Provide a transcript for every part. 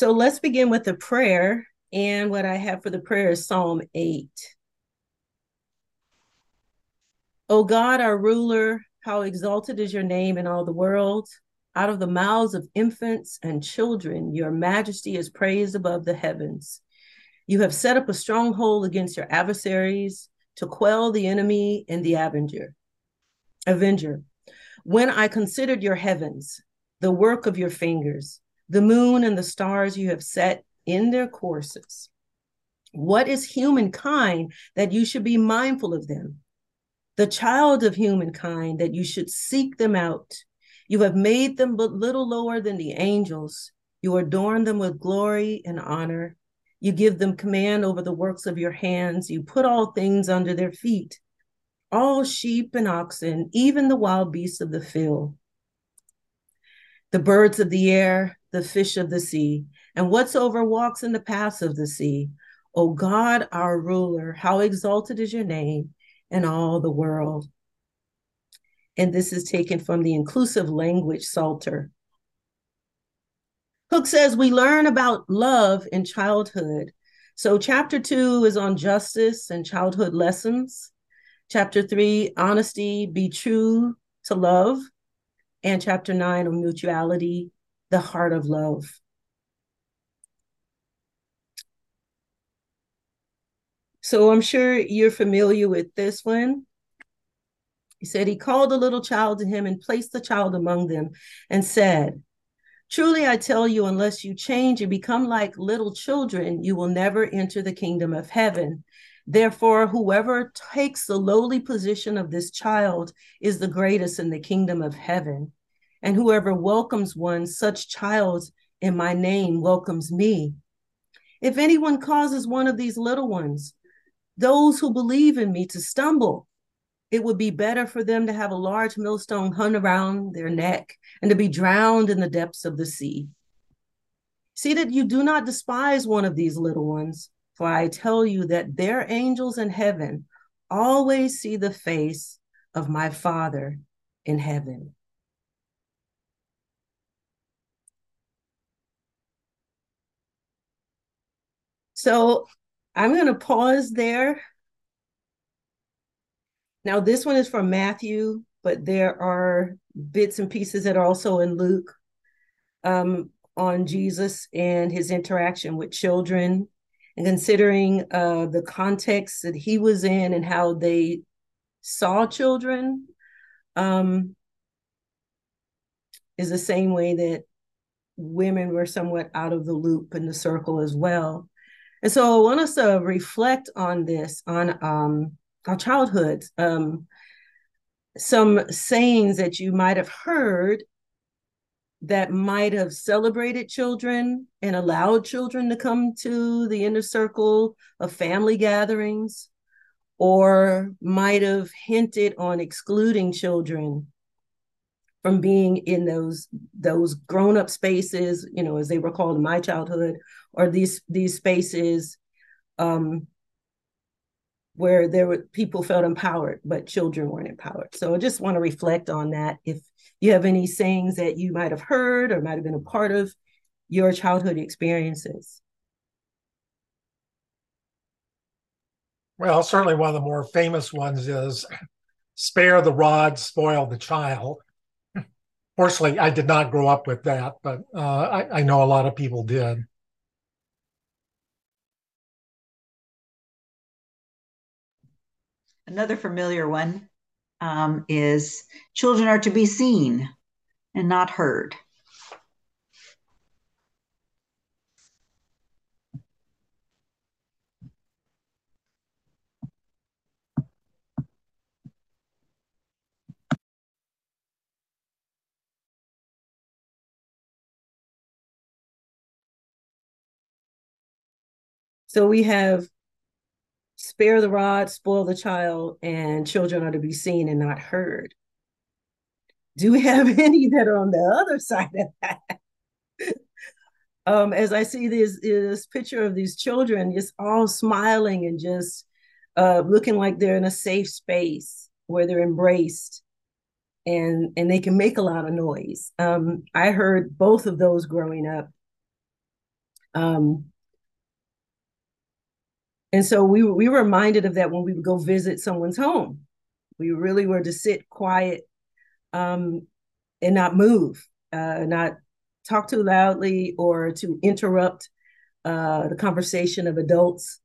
So let's begin with a prayer. And what I have for the prayer is Psalm 8. O God, our ruler, how exalted is your name in all the world. Out of the mouths of infants and children, your majesty is praised above the heavens. You have set up a stronghold against your adversaries to quell the enemy and the avenger. Avenger. When I considered your heavens, the work of your fingers, the moon and the stars you have set in their courses. What is humankind that you should be mindful of them? The child of humankind that you should seek them out. You have made them but little lower than the angels. You adorn them with glory and honor. You give them command over the works of your hands. You put all things under their feet, all sheep and oxen, even the wild beasts of the field, the birds of the air, the fish of the sea, and whatsoever walks in the paths of the sea. O God, our ruler, how exalted is your name in all the world. And this is taken from the inclusive language Psalter. Hooks says we learn about love in childhood. So, chapter two is on justice and childhood lessons. Chapter three, honesty, be true to love. And chapter nine on mutuality, the heart of love. So I'm sure you're familiar with this one. He said, He called a little child to him and placed the child among them and said, Truly I tell you, unless you change and become like little children, you will never enter the kingdom of heaven. Therefore, whoever takes the lowly position of this child is the greatest in the kingdom of heaven. And whoever welcomes one such child in my name welcomes me. If anyone causes one of these little ones, those who believe in me, to stumble, it would be better for them to have a large millstone hung around their neck and to be drowned in the depths of the sea. See that you do not despise one of these little ones, for I tell you that their angels in heaven always see the face of my Father in heaven. So I'm going to pause there. Now, this one is from Matthew, but there are bits and pieces that are also in Luke um, on Jesus and his interaction with children and considering uh, the context that he was in and how they saw children um, is the same way that women were somewhat out of the loop in the circle as well. And so I want us to reflect on this, on um, our childhood. Um, some sayings that you might have heard that might have celebrated children and allowed children to come to the inner circle of family gatherings, or might have hinted on excluding children from being in those those grown up spaces, you know, as they were called in my childhood, or these these spaces um, where there were people felt empowered, but children weren't empowered. So I just want to reflect on that. If you have any sayings that you might have heard or might have been a part of your childhood experiences. Well, certainly one of the more famous ones is spare the rod, spoil the child. Fortunately, I did not grow up with that, but uh, I, I know a lot of people did. Another familiar one um, is children are to be seen and not heard. So we have spare the rod, spoil the child, and children are to be seen and not heard. Do we have any that are on the other side of that? um, as I see this, this picture of these children just all smiling and just uh, looking like they're in a safe space where they're embraced and and they can make a lot of noise. Um, I heard both of those growing up. Um, and so we we were reminded of that when we would go visit someone's home. We really were to sit quiet um, and not move, uh, not talk too loudly or to interrupt uh, the conversation of adults.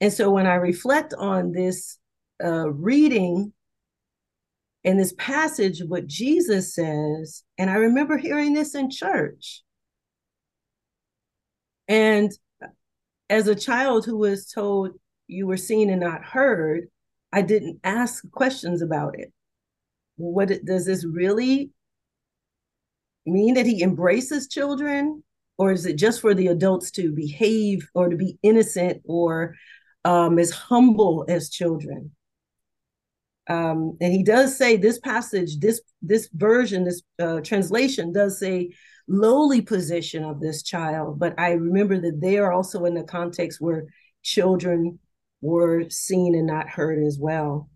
And so when I reflect on this uh, reading in this passage, what Jesus says, and I remember hearing this in church. And as a child who was told you were seen and not heard, I didn't ask questions about it. What does this really mean that he embraces children? Or is it just for the adults to behave or to be innocent or um, as humble as children? Um, and he does say this passage, this this version, this uh, translation does say lowly position of this child. But I remember that they are also in the context where children were seen and not heard as well.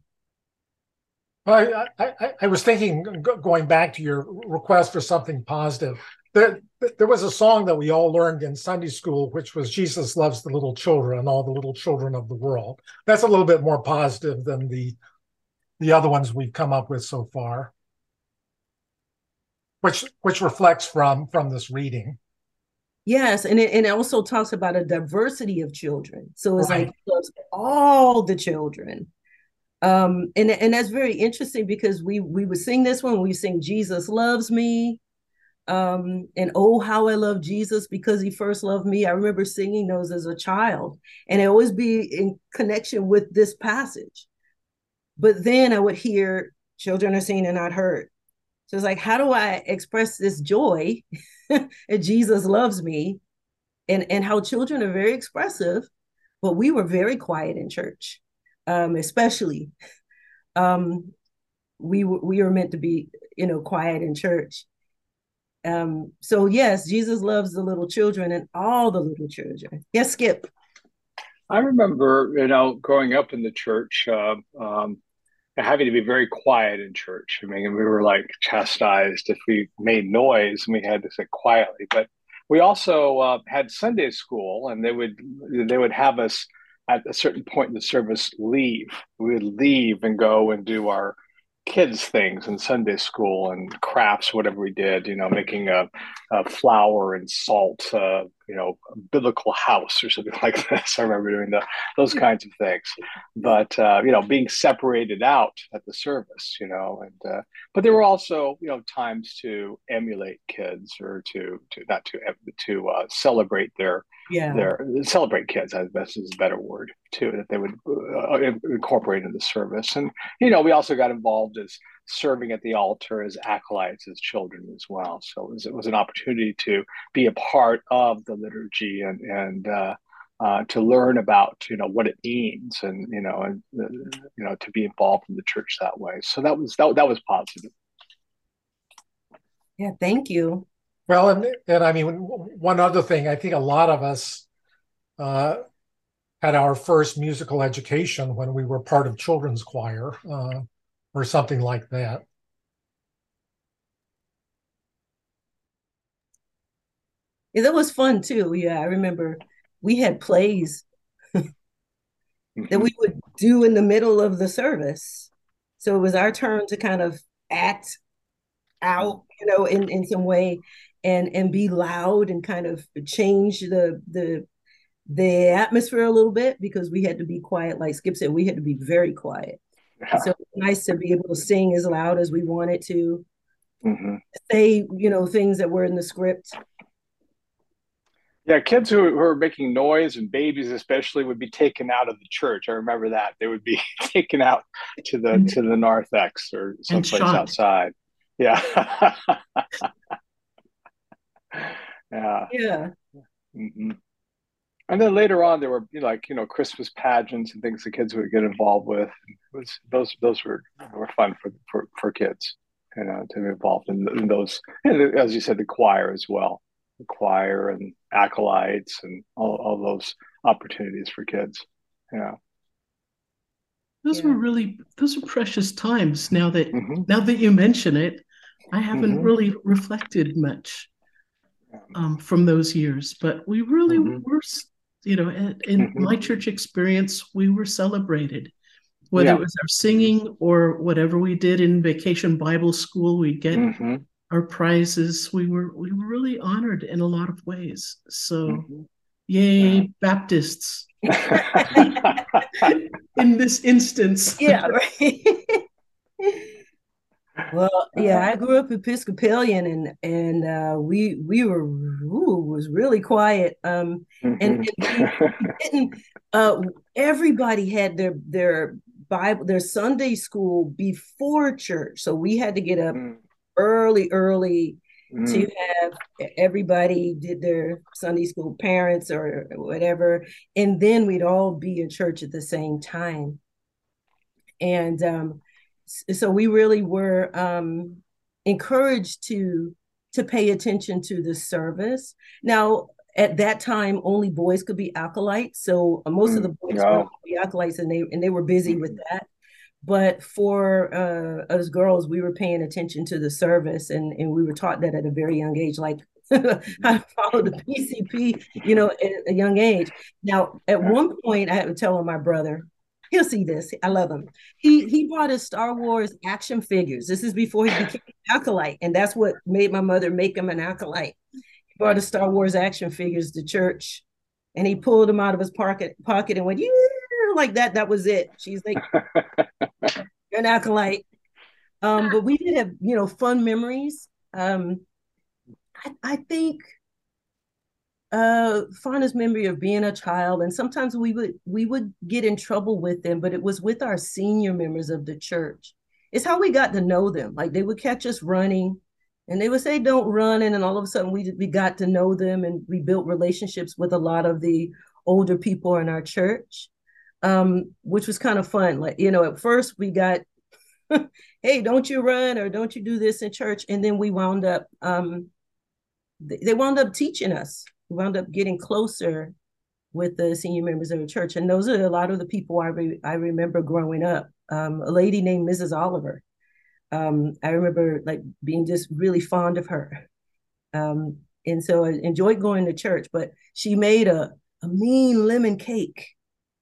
I, I, I was thinking, going back to your request for something positive, there, there was a song that we all learned in Sunday school, which was Jesus loves the little children, all the little children of the world. That's a little bit more positive than the the other ones we've come up with so far which which reflects from from this reading. Yes and it, and it also talks about a diversity of children. So it's right. like all the children. Um and and that's very interesting because we we would sing this one we sing jesus loves me. Um and oh how i love jesus because he first loved me. I remember singing those as a child and it always be in connection with this passage. But then i would hear children are seen and not heard so it's like, how do I express this joy that Jesus loves me? And, and how children are very expressive, but we were very quiet in church, um, especially. Um, we we were meant to be, you know, quiet in church. Um, so yes, Jesus loves the little children and all the little children. Yes, Skip. I remember, you know, growing up in the church, uh, um, having to be very quiet in church. I mean, we were like chastised if we made noise and we had to sit quietly. But we also uh, had Sunday school, and they would they would have us at a certain point in the service leave. We would leave and go and do our kids things in Sunday school and crafts, whatever we did, you know, making a, a flour and salt, uh, you know, biblical house or something like this. I remember doing the, those kinds of things, but, uh, you know, being separated out at the service, you know, and, uh, but there were also, you know, times to emulate kids or to, to not to, to uh, celebrate their, yeah. their celebrate kids. I guess is a better word too that they would uh, incorporate in the service. And you know, we also got involved as serving at the altar as acolytes as children as well. So it was, it was an opportunity to be a part of the liturgy and and uh, uh, to learn about you know what it means and you know and uh, you know to be involved in the church that way. So that was that that was positive. Yeah, thank you. Well, and and I mean, one other thing, I think a lot of us uh, had our first musical education when we were part of children's choir uh, or something like that. Yeah, that was fun too. Yeah, I remember we had plays that we would do in the middle of the service. So it was our turn to kind of act out, you know, in, in some way and and be loud and kind of change the the the atmosphere a little bit because we had to be quiet like skip said we had to be very quiet yeah. so nice to be able to sing as loud as we wanted to mm-hmm. say you know things that were in the script yeah kids who, who were making noise and babies especially would be taken out of the church i remember that they would be taken out to the mm-hmm. to the narthex or someplace outside yeah yeah. Yeah. Mm-hmm. And then later on, there were you know, like you know Christmas pageants and things the kids would get involved with. Was those those were were fun for for, for kids, you know, to be involved in, in those. And as you said, the choir as well, the choir and acolytes and all all those opportunities for kids. Yeah. Those yeah. were really those are precious times. Now that mm-hmm. now that you mention it, I haven't mm-hmm. really reflected much um, from those years. But we really mm-hmm. were, you know, in, in mm-hmm. my church experience, we were celebrated. Whether yeah. it was our singing or whatever we did in vacation Bible school, we get mm-hmm. our prizes. We were we were really honored in a lot of ways. So, mm-hmm. yay, yeah. Baptists! in this instance, yeah, right. Well, yeah, I grew up Episcopalian, and and uh, we we were ooh, was really quiet. Um, and, and uh, everybody had their their Bible, their Sunday school before church, so we had to get up mm. early, early mm. to have everybody did their Sunday school parents or whatever, and then we'd all be in church at the same time. And um, so we really were um, encouraged to to pay attention to the service. Now, at that time, only boys could be acolytes, so uh, most mm, of the boys no. were acolytes, and they and they were busy with mm. that. But for uh, us girls, we were paying attention to the service, and and we were taught that at a very young age, like how to follow the BCP, you know, at a young age. Now, at one point, I had to tell my brother, he'll see this. I love him. He he bought his Star Wars action figures. This is before he became an acolyte, and that's what made my mother make him an acolyte. He brought his Star Wars action figures to church, and he pulled them out of his pocket pocket and went, yeah, like that. That was it. She's like, you're an acolyte. Um, but we did have, you know, fun memories. Um, I, I think uh fondest memory of being a child and sometimes we would we would get in trouble with them but it was with our senior members of the church. It's how we got to know them. Like they would catch us running and they would say don't run and then all of a sudden we we got to know them and we built relationships with a lot of the older people in our church um which was kind of fun. Like you know at first we got hey don't you run or don't you do this in church and then we wound up um they wound up teaching us wound up getting closer with the senior members of the church. And those are a lot of the people I, re- I remember growing up. Um, a lady named Mrs. Oliver. Um, I remember like being just really fond of her. Um, and so I enjoyed going to church, but she made a, a mean lemon cake.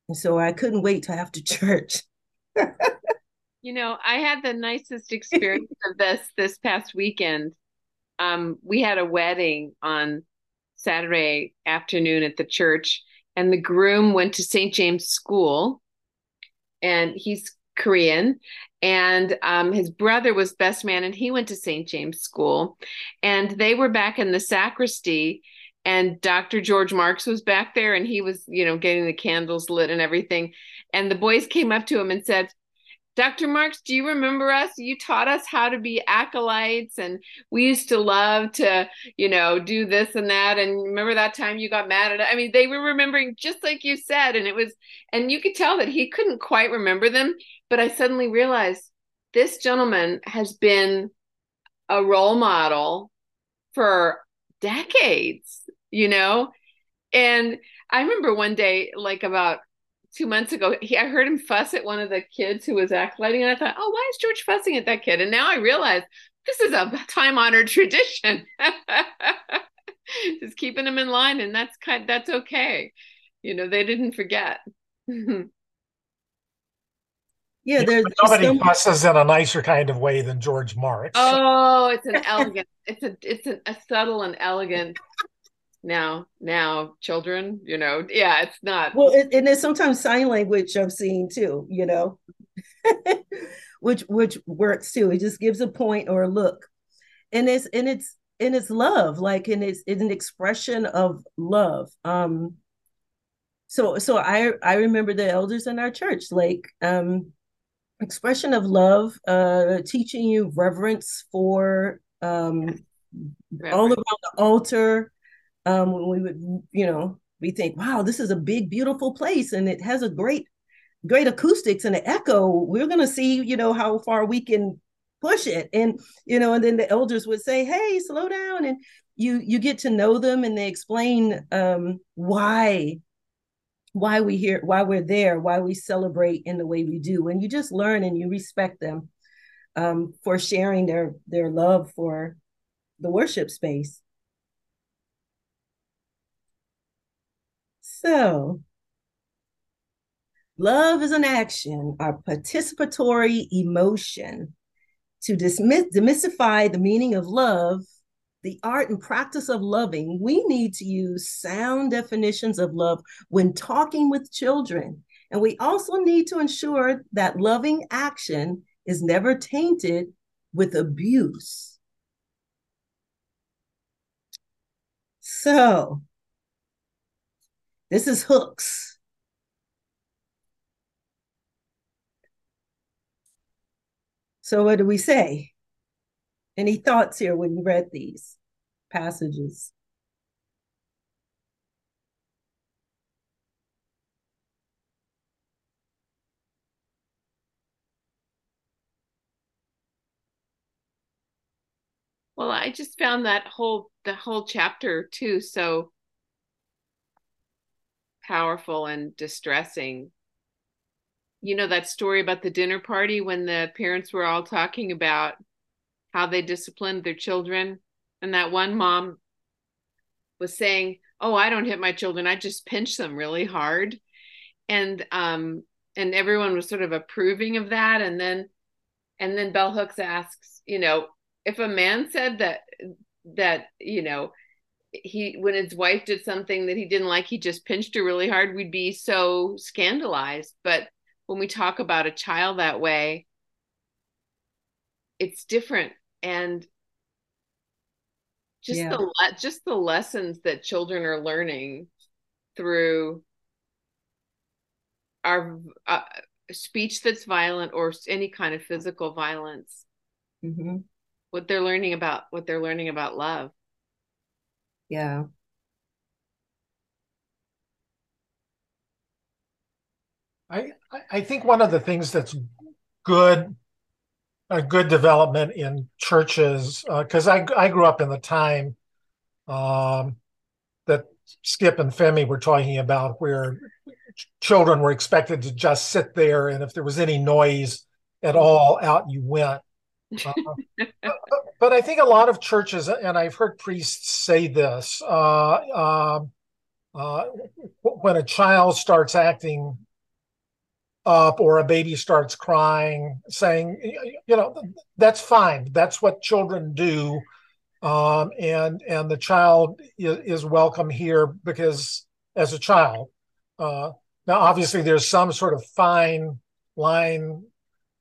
And so I couldn't wait till after church. you know, I had the nicest experience of this this past weekend. Um, we had a wedding on Saturday afternoon at the church, and the groom went to St. James School, and he's Korean, and um, his brother was best man, and he went to St. James School, and they were back in the sacristy, and Dr. George Marks was back there, and he was, you know, getting the candles lit and everything, and the boys came up to him and said, Dr. Marks, do you remember us? You taught us how to be acolytes, and we used to love to, you know, do this and that. And remember that time you got mad at? I mean, they were remembering just like you said, and it was, and you could tell that he couldn't quite remember them. But I suddenly realized this gentleman has been a role model for decades, you know? And I remember one day, like about two months ago, he, I heard him fuss at one of the kids who was acolyting, and I thought, oh, why is George fussing at that kid? And now I realize this is a time honored tradition. Just keeping them in line, and that's kind that's okay. You know, they didn't forget. Yeah, there's nobody some... fusses in a nicer kind of way than George Marks. Oh, it's an elegant, it's a it's a, a subtle and elegant now now children you know? Yeah it's not well it, and there's sometimes sign language i'm seeing too you know? Which which works too. It just gives a point or a look. And it's and it's and it's love like and it's it's an expression of love. Um so so i i remember the elders in our church like um expression of love uh teaching you reverence for um reverence. all around the altar um, when we would, you know, we think, wow, this is a big, beautiful place and it has a great, great acoustics and an echo. We're going to see, you know, how far we can push it. And, you know, and then the elders would say, hey, slow down. And you, you get to know them and they explain um, why, why we here, why we're there, why we celebrate in the way we do. And you just learn and you respect them um, for sharing their, their love for the worship space. So, love is an action or participatory emotion. To dismiss, demystify the meaning of love, the art and practice of loving, we need to use sound definitions of love when talking with children. And we also need to ensure that loving action is never tainted with abuse. So, this is hooks. So, what do we say? Any thoughts here when you read these passages? Well, I just found that whole the whole chapter too so powerful and distressing. You know that story about the dinner party when the parents were all talking about how they disciplined their children and that one mom was saying, "Oh, I don't hit my children. I just pinch them really hard." And um and everyone was sort of approving of that and then and then Bell Hooks asks, you know, if a man said that that you know he when his wife did something that he didn't like he just pinched her really hard. We'd be so scandalized. But when we talk about a child that way it's different. And just yeah. the just the lessons that children are learning through our uh, speech that's violent or any kind of physical violence. Mm-hmm. What they're learning about what they're learning about love yeah. I I think one of the things that's good a good development in churches because uh, I I grew up in the time um, that Skip and Femi were talking about where children were expected to just sit there and if there was any noise at all out you went uh, but, but, I think a lot of churches, and I've heard priests say this, uh, um, uh, when a child starts acting up or a baby starts crying, saying, you know, that's fine. That's what children do. Um, and and the child is, is, welcome here because as a child. Uh, now, obviously, there's some sort of fine line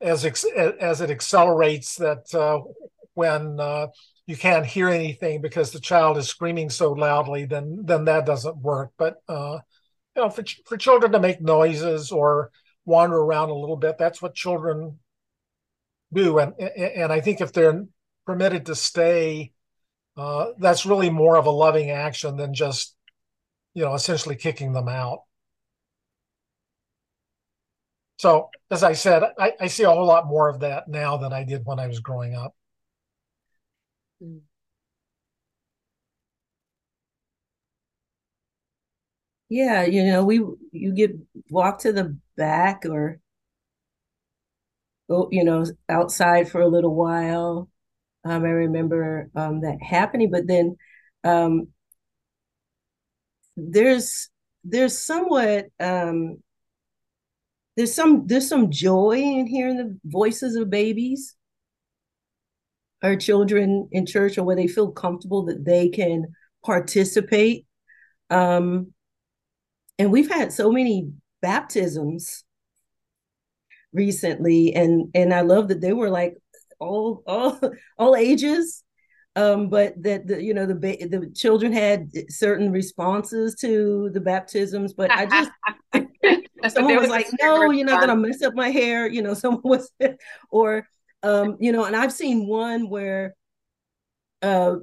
as as it accelerates that uh, when uh, you can't hear anything because the child is screaming so loudly, then then that doesn't work. But uh, you know, for for children to make noises or wander around a little bit, that's what children do. And and I think if they're permitted to stay, uh, that's really more of a loving action than just you know essentially kicking them out. So, as I said, I, I, see a whole lot more of that now than I did when I was growing up. Yeah, you know, we you get walk to the back or go, you know, outside for a little while. Um, I remember um, that happening, but then um, there's there's somewhat um, there's some there's some joy in hearing the voices of babies or children in church or where they feel comfortable that they can participate. Um and we've had so many baptisms recently and and i love that they were like all all all ages. Um but that the you know the the children had certain responses to the baptisms but i just someone was like, "No, you're not gonna mess up my hair." You know, someone was, or um, you know, and I've seen one where uh,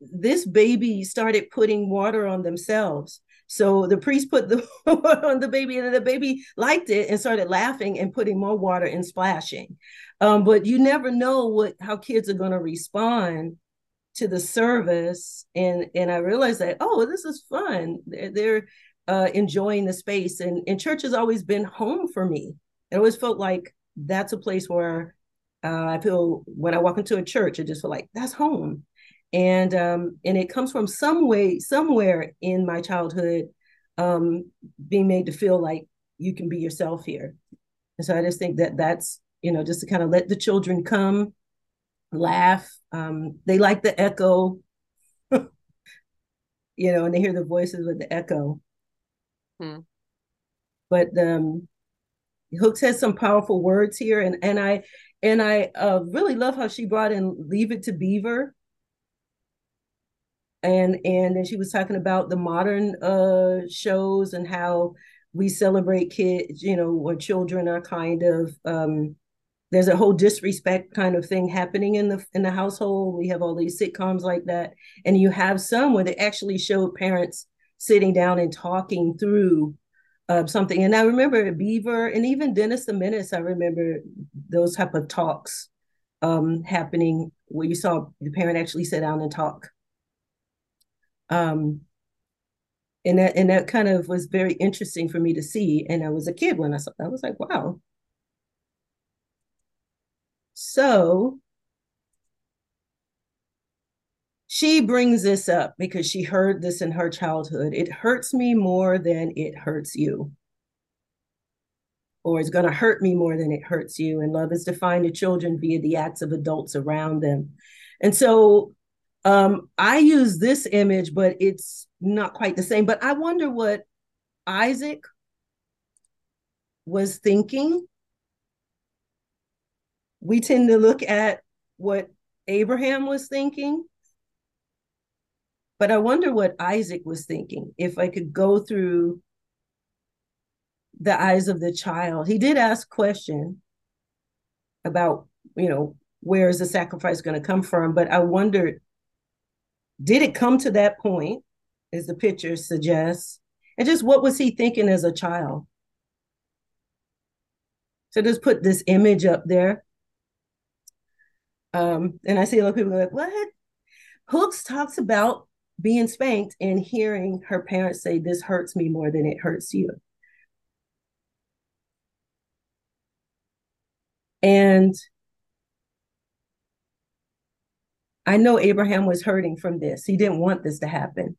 this baby started putting water on themselves. So the priest put the water on the baby, and the baby liked it and started laughing and putting more water and splashing. Um, but you never know what how kids are going to respond to the service and and i realized that oh this is fun they're, they're uh, enjoying the space. And, and church has always been home for me. It always felt like that's a place where uh, I feel when I walk into a church, I just feel like that's home. And um, and it comes from some way, somewhere in my childhood, um, being made to feel like you can be yourself here. And so I just think that that's, you know, just to kind of let the children come, laugh. Um, they like the echo, you know, and they hear the voices with the echo. Hmm. But um, Hooks has some powerful words here, and and I and I uh, really love how she brought in "Leave It to Beaver," and and then she was talking about the modern uh, shows and how we celebrate kids, you know, or children are kind of um, there's a whole disrespect kind of thing happening in the in the household. We have all these sitcoms like that, and you have some where they actually show parents sitting down and talking through uh, something. And I remember Beaver and even Dennis the Menace. I remember those type of talks um, happening where you saw the parent actually sit down and talk. Um, and that and that kind of was very interesting for me to see. And I was a kid when I saw. that. I was like, wow. So she brings this up because she heard this in her childhood. It hurts me more than it hurts you. Or it's going to hurt me more than it hurts you. And love is defined to children via the acts of adults around them. And so um, I use this image, but it's not quite the same. But I wonder what Isaac was thinking. We tend to look at what Abraham was thinking but I wonder what Isaac was thinking if I could go through the eyes of the child. He did ask question about, you know, where is the sacrifice going to come from? But I wondered, did it come to that point, as the picture suggests? And just what was he thinking as a child? So just put this image up there. Um, and I see a lot of people like, what? Hooks talks about being spanked and hearing her parents say, This hurts me more than it hurts you. And I know Abraham was hurting from this. He didn't want this to happen.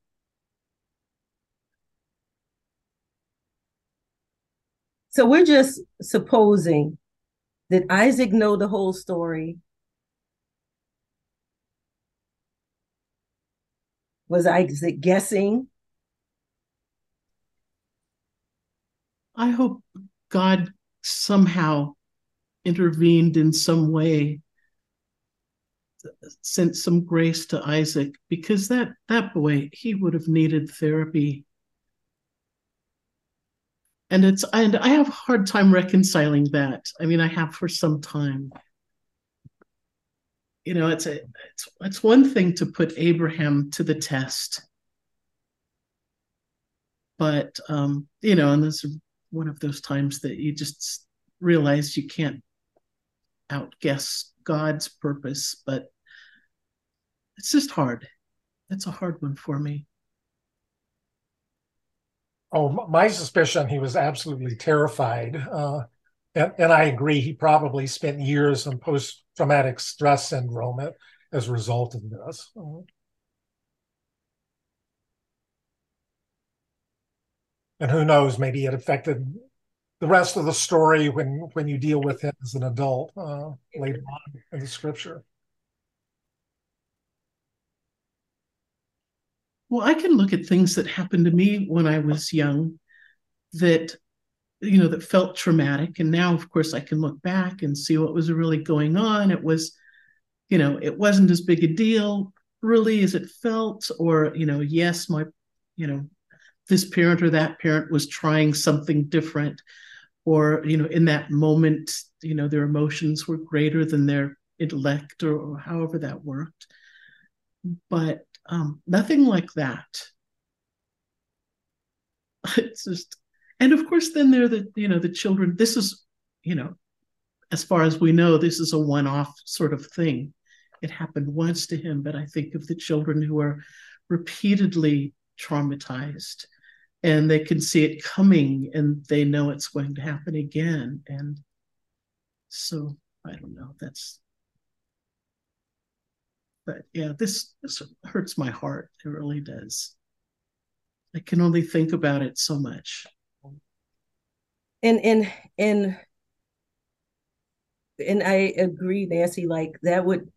So we're just supposing that Isaac know the whole story Was I guessing? I hope God somehow intervened in some way, sent some grace to Isaac, because that that boy he would have needed therapy. And it's and I have a hard time reconciling that. I mean, I have for some time you know it's a it's it's one thing to put abraham to the test. But um you know and this is one of those times that you just realize you can't outguess god's purpose but it's just hard. It's a hard one for me. Oh my suspicion he was absolutely terrified uh and, and I agree, he probably spent years in post traumatic stress syndrome as a result of this. And who knows, maybe it affected the rest of the story when when you deal with him as an adult uh, later on in the scripture. Well, I can look at things that happened to me when I was young that you know that felt traumatic. And now of course i can look back and see what was really going on. It was you know it wasn't as big a deal really as it felt. Or you know yes my you know this parent or that parent was trying something different. Or you know in that moment you know their emotions were greater than their intellect or, or however that worked. But um, nothing like that. It's just and of course then there are the you know the children. This is you know as far as we know this is a one-off sort of thing. It happened once to him but i think of the children who are repeatedly traumatized and they can see it coming and they know it's going to happen again. And so i don't know that's but yeah this this hurts my heart. It really does. I can only think about it so much. And and and and I agree, Nancy. Like that would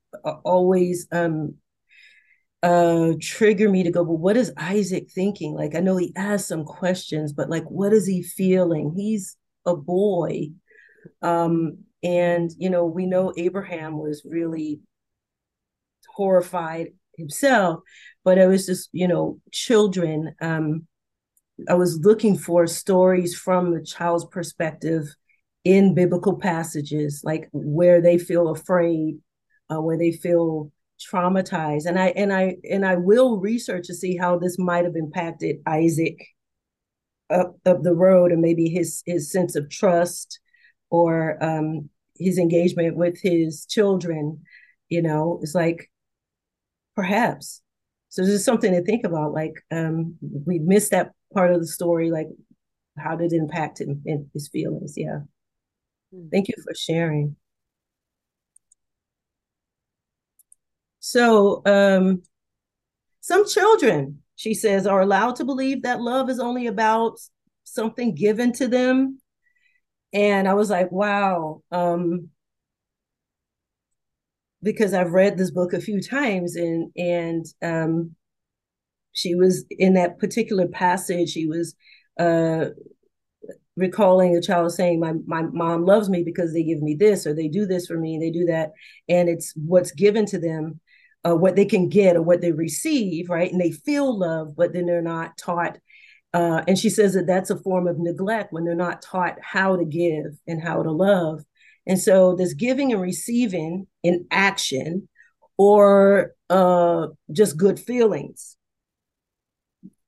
always um uh trigger me to go well what is isaac thinking like i know he asked some questions but like what is he feeling he's a boy um and you know we know abraham was really horrified himself but it was just you know children um i was looking for stories from the child's perspective in biblical passages like where they feel afraid uh, where they feel traumatized. And i and i and i will research to see how this might have impacted isaac up up the road and maybe his his sense of trust or um his engagement with his children you know? It's like perhaps so this is something to think about like um we missed that part of the story like how did it impact him and his feelings yeah hmm. thank you for sharing So, um, some children, she says, are allowed to believe that love is only about something given to them. And I was like, wow. Um, because I've read this book a few times and and um, she was in that particular passage, she was uh, recalling a child saying my my mom loves me because they give me this or they do this for me they do that and it's what's given to them uh, what they can get or what they receive, right? And they feel love, but then they're not taught. Uh, and she says that that's a form of neglect when they're not taught how to give and how to love. And so this giving and receiving in action or uh, just good feelings.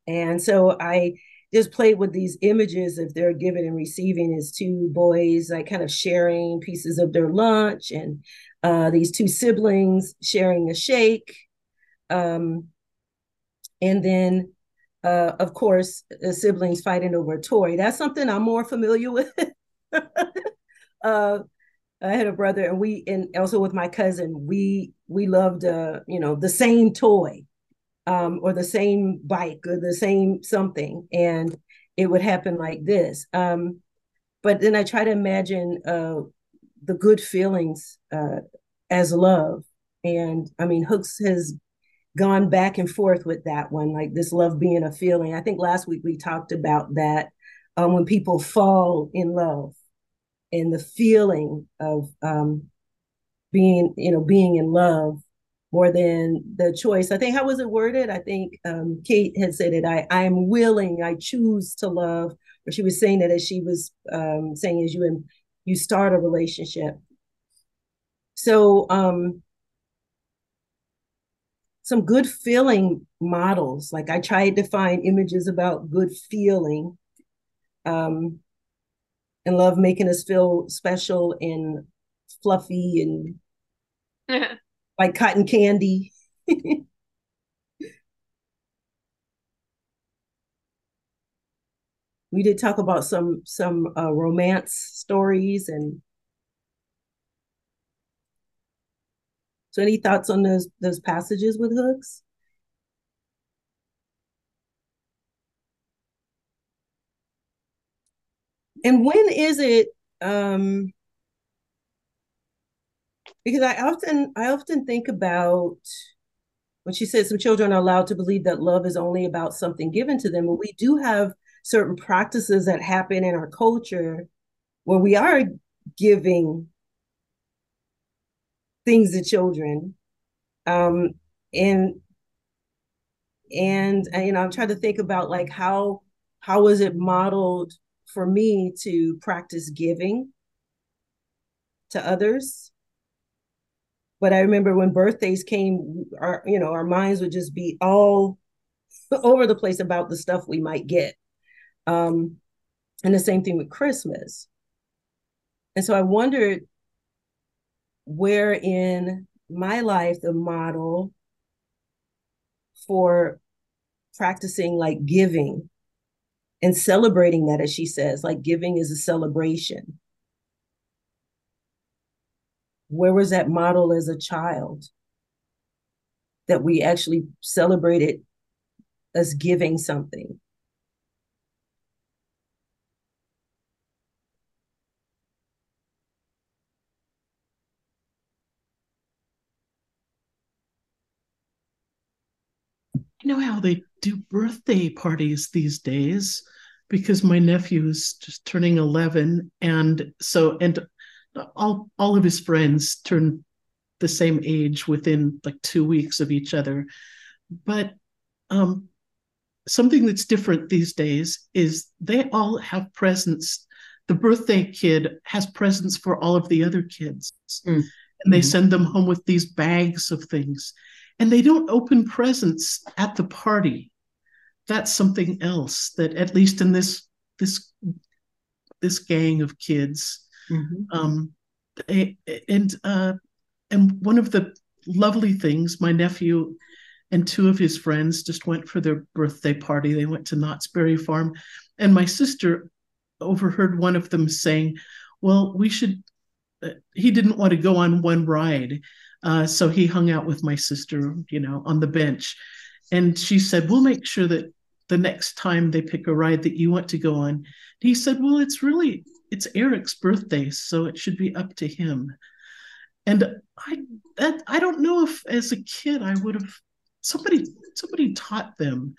And so I just played with these images of their giving and receiving as two boys, like kind of sharing pieces of their lunch and uh, these two siblings sharing a shake. Um, and then, uh, of course, the siblings fighting over a toy. That's something I'm more familiar with. uh, I had a brother, and we, and also with my cousin, we we loved, uh, you know, the same toy, um, or the same bike, or the same something, and it would happen like this. Um, but then I try to imagine uh, the good feelings uh, as love. And I mean, Hooks has gone back and forth with that one, like this love being a feeling. I think last week we talked about that um, when people fall in love and the feeling of um, being, you know, being in love more than the choice. I think how was it worded? I think um, Kate had said it. I I am willing. I choose to love. Or she was saying that as she was um, saying as you and you start a relationship. So um, some good feeling models. Like I tried to find images about good feeling. Um, and love making us feel special and fluffy and like cotton candy. we did talk about some some uh, romance stories and so any thoughts on those those passages with hooks and when is it um because i often i often think about when she says some children are allowed to believe that love is only about something given to them. And we do have certain practices that happen in our culture where we are giving things to children. Um and and you know i'm trying to think about like how how was it modeled for me to practice giving to others but i remember when birthdays came our you know our minds would just be all over the place about the stuff we might get um, and the same thing with Christmas. And so I wondered where in my life the model for practicing like giving and celebrating that, as she says, like giving is a celebration. Where was that model as a child that we actually celebrated us giving something? You know how they do birthday parties these days because my nephew is just turning 11 and so and all all of his friends turn the same age within like 2 weeks of each other. But um something that's different these days is they all have presents. The birthday kid has presents for all of the other kids. Mm. and they mm-hmm. send them home with these bags of things. And they don't open presents at the party that's something else that at least in this this this gang of kids mm-hmm. um they, and uh and one of the lovely things my nephew and two of his friends just went for their birthday party. They went to knott's berry farm. And my sister overheard one of them saying well we should uh, he didn't want to go on one ride uh, so he hung out with my sister you know on the bench and she said we'll make sure that the next time they pick a ride that you want to go on. He said, Well, it's really it's Eric's birthday, so it should be up to him. And I that I don't know if as a kid I would have somebody somebody taught them.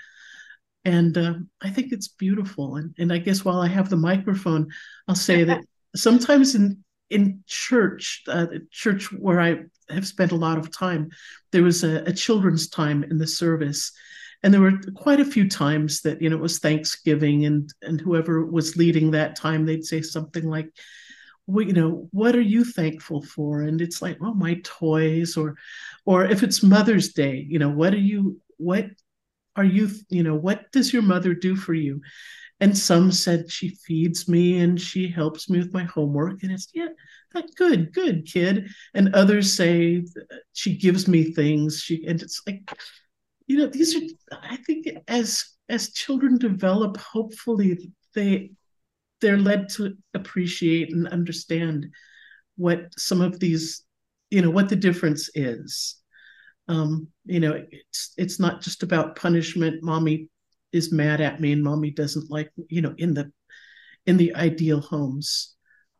And uh, I think it's beautiful. And and I guess while I have the microphone, I'll say that sometimes in in church, uh, church where I have spent a lot of time, there was a, a children's time in the service, and there were quite a few times that you know it was thanksgiving and and whoever was leading that time they'd say something like well, you know what are you thankful for? And it's like oh my toys or or if it's mother's day you know what are you what are you you know what does your mother do for you and some said she feeds me and she helps me with my homework and it's yeah good good kid. And others say she gives me things she and it's like you know these are i think as as children develop hopefully they they're led to appreciate and understand what some of these you know what the difference is. Um you know it's it's not just about punishment mommy is mad at me and mommy doesn't like you know in the in the ideal homes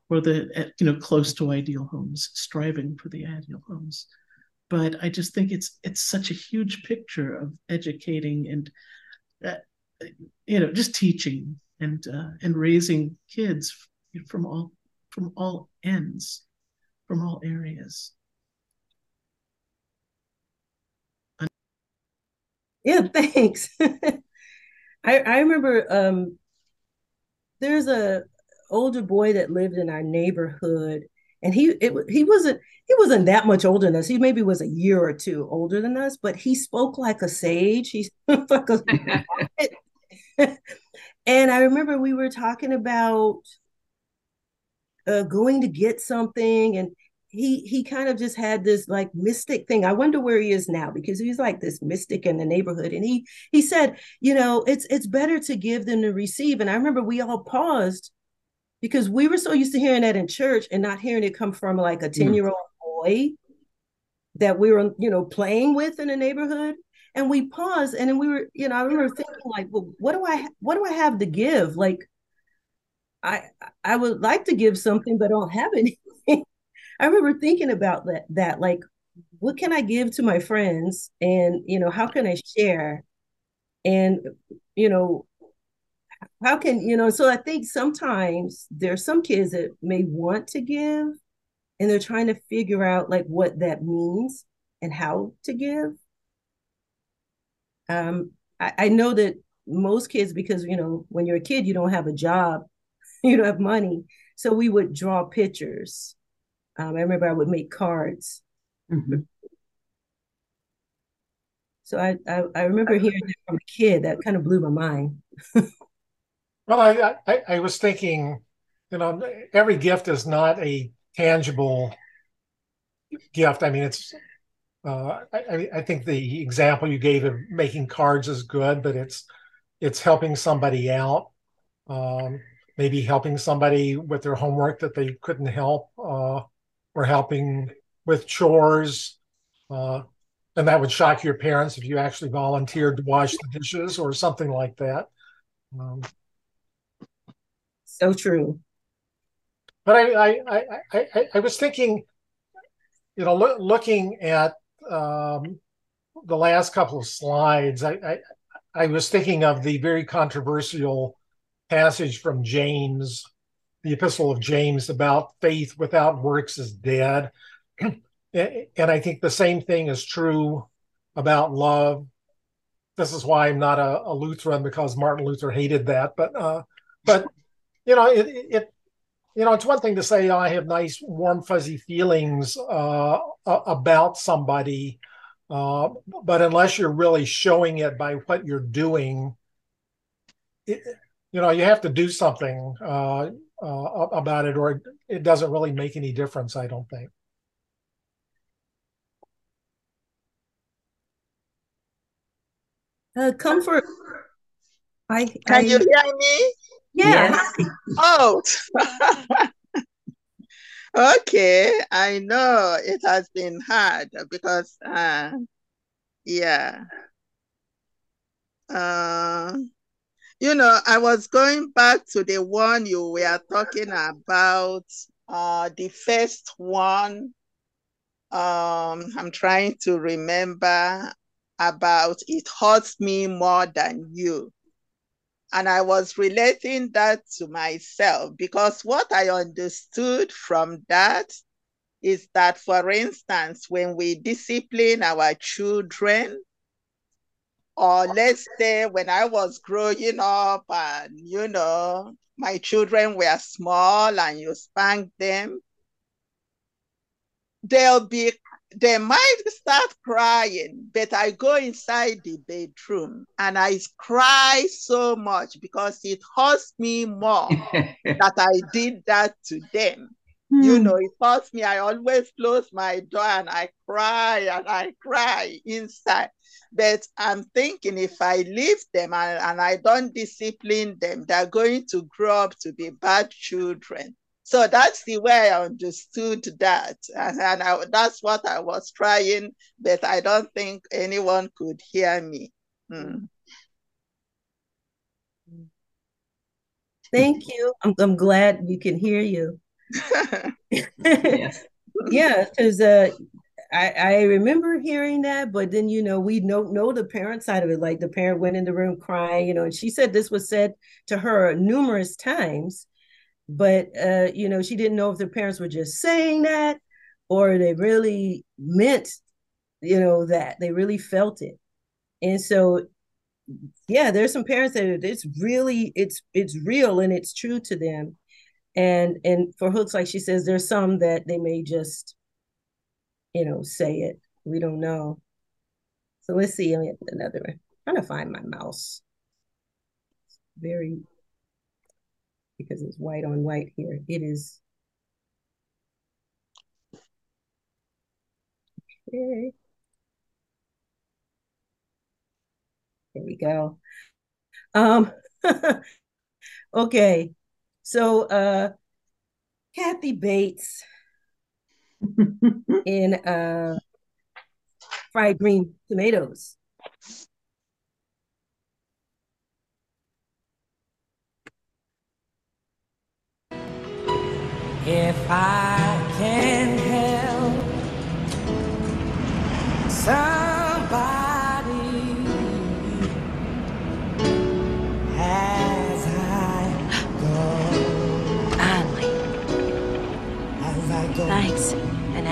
or the you know close to ideal homes striving for the ideal homes but I just think it's it's such a huge picture of educating and uh, you know just teaching and uh, and raising kids from all from all ends, from all areas. Yeah, thanks. I I remember um, there's a older boy that lived in our neighborhood and he it, he wasn't he wasn't that much older than us. He maybe was a year or two older than us, but he spoke like a sage. He spoke like a and I remember we were talking about uh, going to get something, and he he kind of just had this like mystic thing. I wonder where he is now because he's like this mystic in the neighborhood. And he he said, you know, it's it's better to give than to receive. And I remember we all paused because we were so used to hearing that in church and not hearing it come from like a mm. 10 year old boy that we were, you know, playing with in the neighborhood. And we paused and then we were, you know, I remember thinking like, well, what do I, what do I have to give? Like, I, I would like to give something, but I don't have anything. I remember thinking about that, that like, what can I give to my friends? And, you know, how can I share? And, you know, how can you know so i think sometimes there's some kids that may want to give and they're trying to figure out like what that means and how to give um I, I know that most kids because you know when you're a kid you don't have a job you don't have money so we would draw pictures um, i remember i would make cards mm-hmm. so I, I, I remember hearing that from a kid that kind of blew my mind Well, I, I, I was thinking, you know, every gift is not a tangible gift. I mean, it's. Uh, I, I think the example you gave of making cards is good, but it's it's helping somebody out. Um, maybe helping somebody with their homework that they couldn't help, uh, or helping with chores. Uh, and that would shock your parents if you actually volunteered to wash the dishes or something like that. Um, so true. But I, I, I, I, I was thinking, you know, lo- looking at um, the last couple of slides, I, I, I was thinking of the very controversial passage from James, the Epistle of James, about faith without works is dead. and I think the same thing is true about love. This is why I'm not a, a Lutheran because Martin Luther hated that. But uh, but you know it, it you know it's one thing to say oh, I have nice warm fuzzy feelings uh, about somebody, uh, but unless you're really showing it by what you're doing, it, you know you have to do something uh, about it, or it doesn't really make any difference. I don't think. Uh, comfort. I can I, you hear me? Yeah. Yes. Oh. okay. I know it has been hard because, uh, yeah. Uh, you know, I was going back to the one you were talking about, uh, the first one. Um, I'm trying to remember about it hurts me more than you. And I was relating that to myself because what I understood from that is that, for instance, when we discipline our children, or let's say when I was growing up and, you know, my children were small and you spank them, they'll be they might start crying, but I go inside the bedroom and I cry so much because it hurts me more that I did that to them. Mm. You hmm. know, it hurts me. I always close my door and I cry and I cry inside. But I'm thinking if I leave them and, and I don't discipline them, they're going to grow up to be bad children. So that's the way I understood that. And, and I, that's what I was trying, but I don't think anyone could hear me. Mm. Thank you. I'm, I'm glad we can hear you. yeah, because uh, I, I remember hearing that, but then you know we know know the parent side of it. Like the parent went in the room crying, you know, and she said this was said to her numerous times, but uh, you know she didn't know if the parents were just saying that or they really meant you know that they really felt it and so yeah there's some parents that it's really it's it's real and it's true to them and and for hooks like she says there's some that they may just you know say it we don't know so let's see another one trying to find my mouse very because it's white on white here. It is. Okay. There we go. Um, okay. So uh Kathy Bates in uh fried green tomatoes. If I can help somebody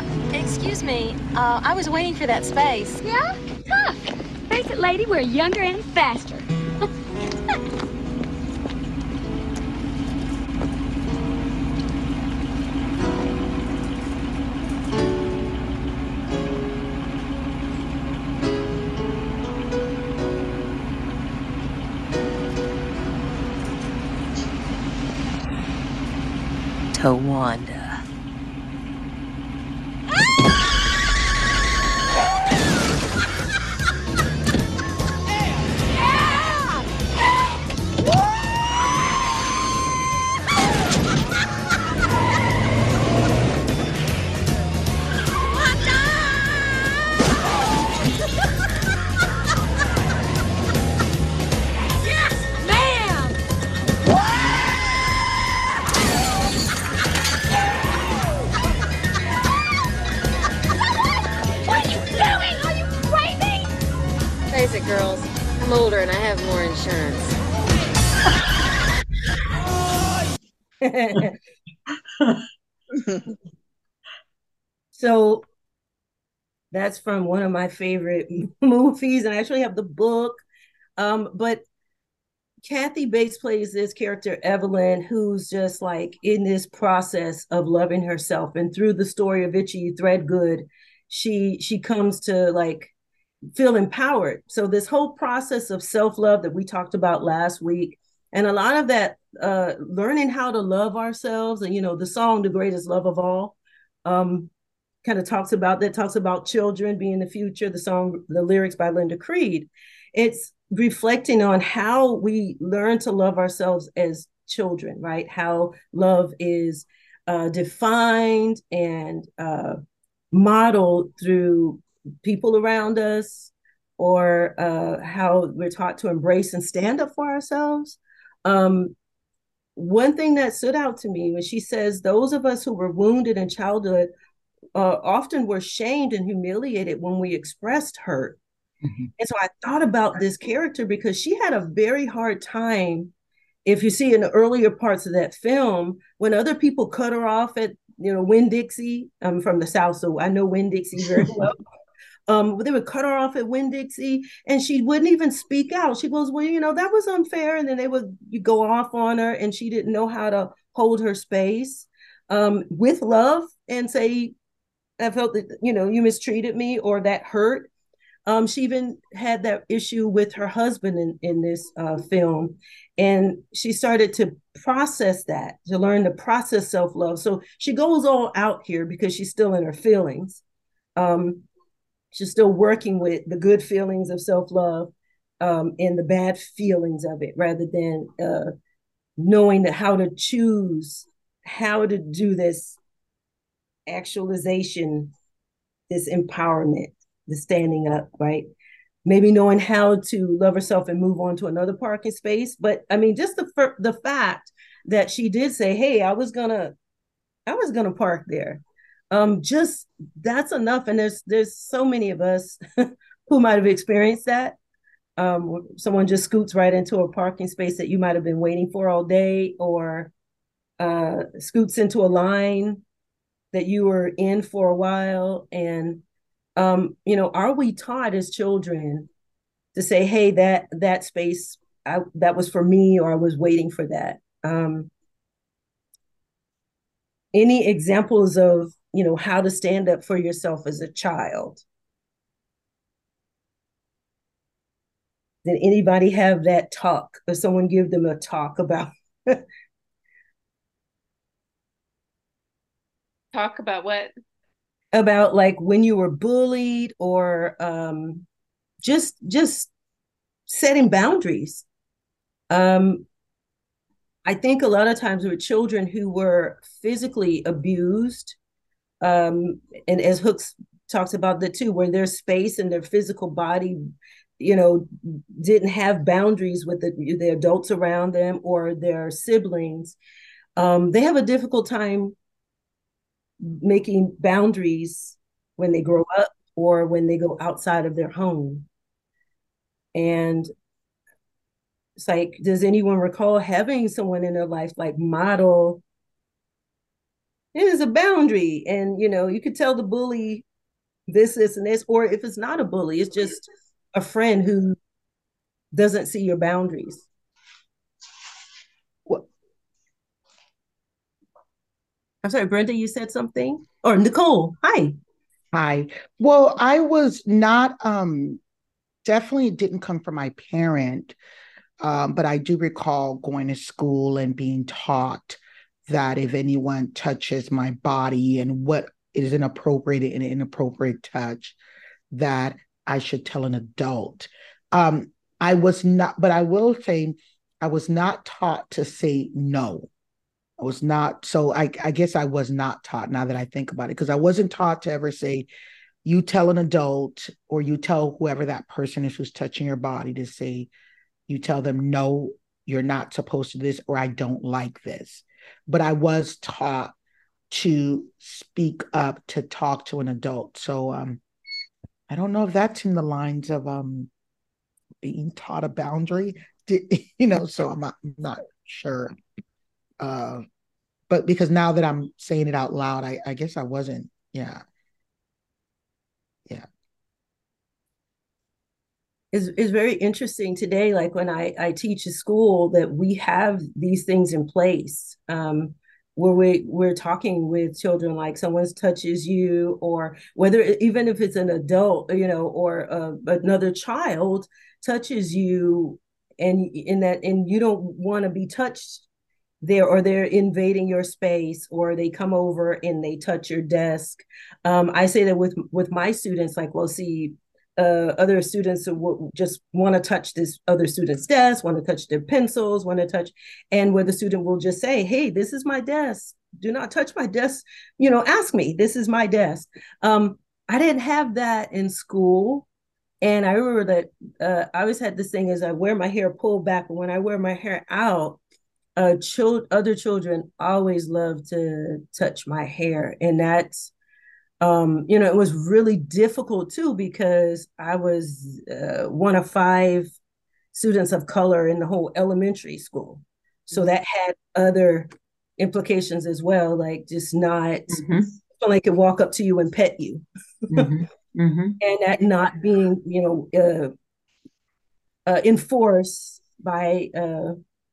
Uh, excuse me. Uh, I was waiting for that space. Yeah? Tough. Face it, lady, we're younger and faster. That's from one of my favorite movies, and I actually have the book. Um, but Kathy Bates plays this character, Evelyn, who's just like in this process of loving herself. And through the story of Idgie Threadgoode, she she comes to like feel empowered. So this whole process of self-love that we talked about last week, and a lot of that uh learning how to love ourselves, and you know, the song The Greatest Love of All, um, kind of talks about that, talks about children being the future, the song, the lyrics by Linda Creed. It's reflecting on how we learn to love ourselves as children, right? How love is uh, defined and uh, modeled through people around us, or uh, how we're taught to embrace and stand up for ourselves. Um, one thing that stood out to me when she says, Those of us who were wounded in childhood uh, often were shamed and humiliated when we expressed hurt. Mm-hmm. And so I thought about this character because she had a very hard time. If you see in the earlier parts of that film, when other people cut her off at, you know, Winn Dixie, I'm from the South, so I know Winn Dixie very well. Um, they would cut her off at Winn Dixie, and she wouldn't even speak out. She goes, "Well, you know, that was unfair," and then they would you go off on her, and she didn't know how to hold her space um, with love and say, "I felt that you know you mistreated me or that hurt." Um, she even had that issue with her husband in, in this uh, film. And she started to process that, to learn to process self love. So she goes all out here because she's still in her feelings. Um, she's still working with the good feelings of self love um, and the bad feelings of it rather than uh, knowing that how to choose how to do this actualization, this empowerment the standing up, right? Maybe knowing how to love herself and move on to another parking space. But I mean, just the the fact that she did say, "Hey, I was gonna, I was gonna park there," um, just that's enough. And there's there's so many of us who might have experienced that. Um, someone just scoots right into a parking space that you might have been waiting for all day, or uh, scoots into a line that you were in for a while, and um, you know, are we taught as children to say, "Hey, that that space I, that was for me," or "I was waiting for that"? Um, any examples of you know how to stand up for yourself as a child? Did anybody have that talk, or someone give them a talk about? talk about what? about like when you were bullied or um, just just setting boundaries. Um, I think a lot of times with children who were physically abused, um, and as Hooks talks about that too, where their space and their physical body, you know, didn't have boundaries with the, the adults around them or their siblings, um, they have a difficult time making boundaries when they grow up or when they go outside of their home. And it's like, does anyone recall having someone in their life like model? It is a boundary. And, you know, you could tell the bully this, this, and this, or if it's not a bully, it's just a friend who doesn't see your boundaries. I'm sorry, Brenda, you said something? Or Nicole, hi. Hi. Well, I was not um definitely didn't come from my parent, um, but I do recall going to school and being taught that if anyone touches my body and what is inappropriate and inappropriate touch, that I should tell an adult. Um, I was not, but I will say I was not taught to say no. I was not, so I, I guess I was not taught now that I think about it, because I wasn't taught to ever say, you tell an adult or you tell whoever that person is who's touching your body to say, you tell them, no, you're not supposed to do this, or I don't like this. But I was taught to speak up, to talk to an adult. So um, I don't know if that's in the lines of um, being taught a boundary. You know, so I'm not, I'm not sure. Uh, but because now that I'm saying it out loud, I, I guess I wasn't. Yeah. Yeah. Is is very interesting today. Like when I I teach a school, that we have these things in place. Um, where we we're talking with children like someone touches you or whether even if it's an adult you know or uh, another child touches you and in that and you don't want to be touched there or they're invading your space or they come over and they touch your desk um, i say that with with my students like we'll see uh, other students who just want to touch this other student's desk, want to touch their pencils, want to touch, and where the student will just say, "Hey, this is my desk. Do not touch my desk. You know, ask me. This is my desk." Um, I didn't have that in school, and I remember that uh, I always had this thing as I wear my hair pulled back, but when I wear my hair out, uh, child, other children always love to touch my hair, and that's um, you know, it was really difficult too because I was uh, one of five students of color in the whole elementary school. So mm-hmm. that had other implications as well, like just not mm-hmm. someone could walk up to you and pet you, mm-hmm. mm-hmm. and that not being, you know, uh, uh, enforced by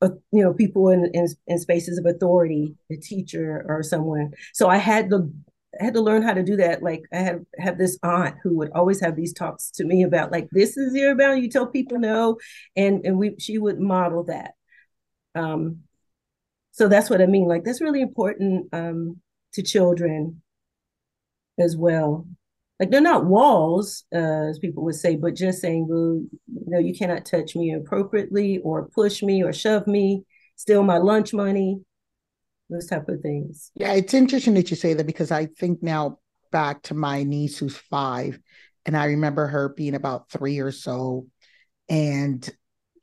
you know people in, in, in spaces of authority, a teacher or someone. So I had to I had to learn how to do that. Like I had have this aunt who would always have these talks to me about like this is your boundary. You tell people no, and and we she would model that. Um, so that's what I mean. Like that's really important um, to children as well. Like they're not walls, uh, as people would say, but just saying, well, no, you cannot touch me appropriately, or push me, or shove me, steal my lunch money those type of things. Yeah, it's interesting that you say that because I think now back to my niece who's five, and I remember her being about three or so and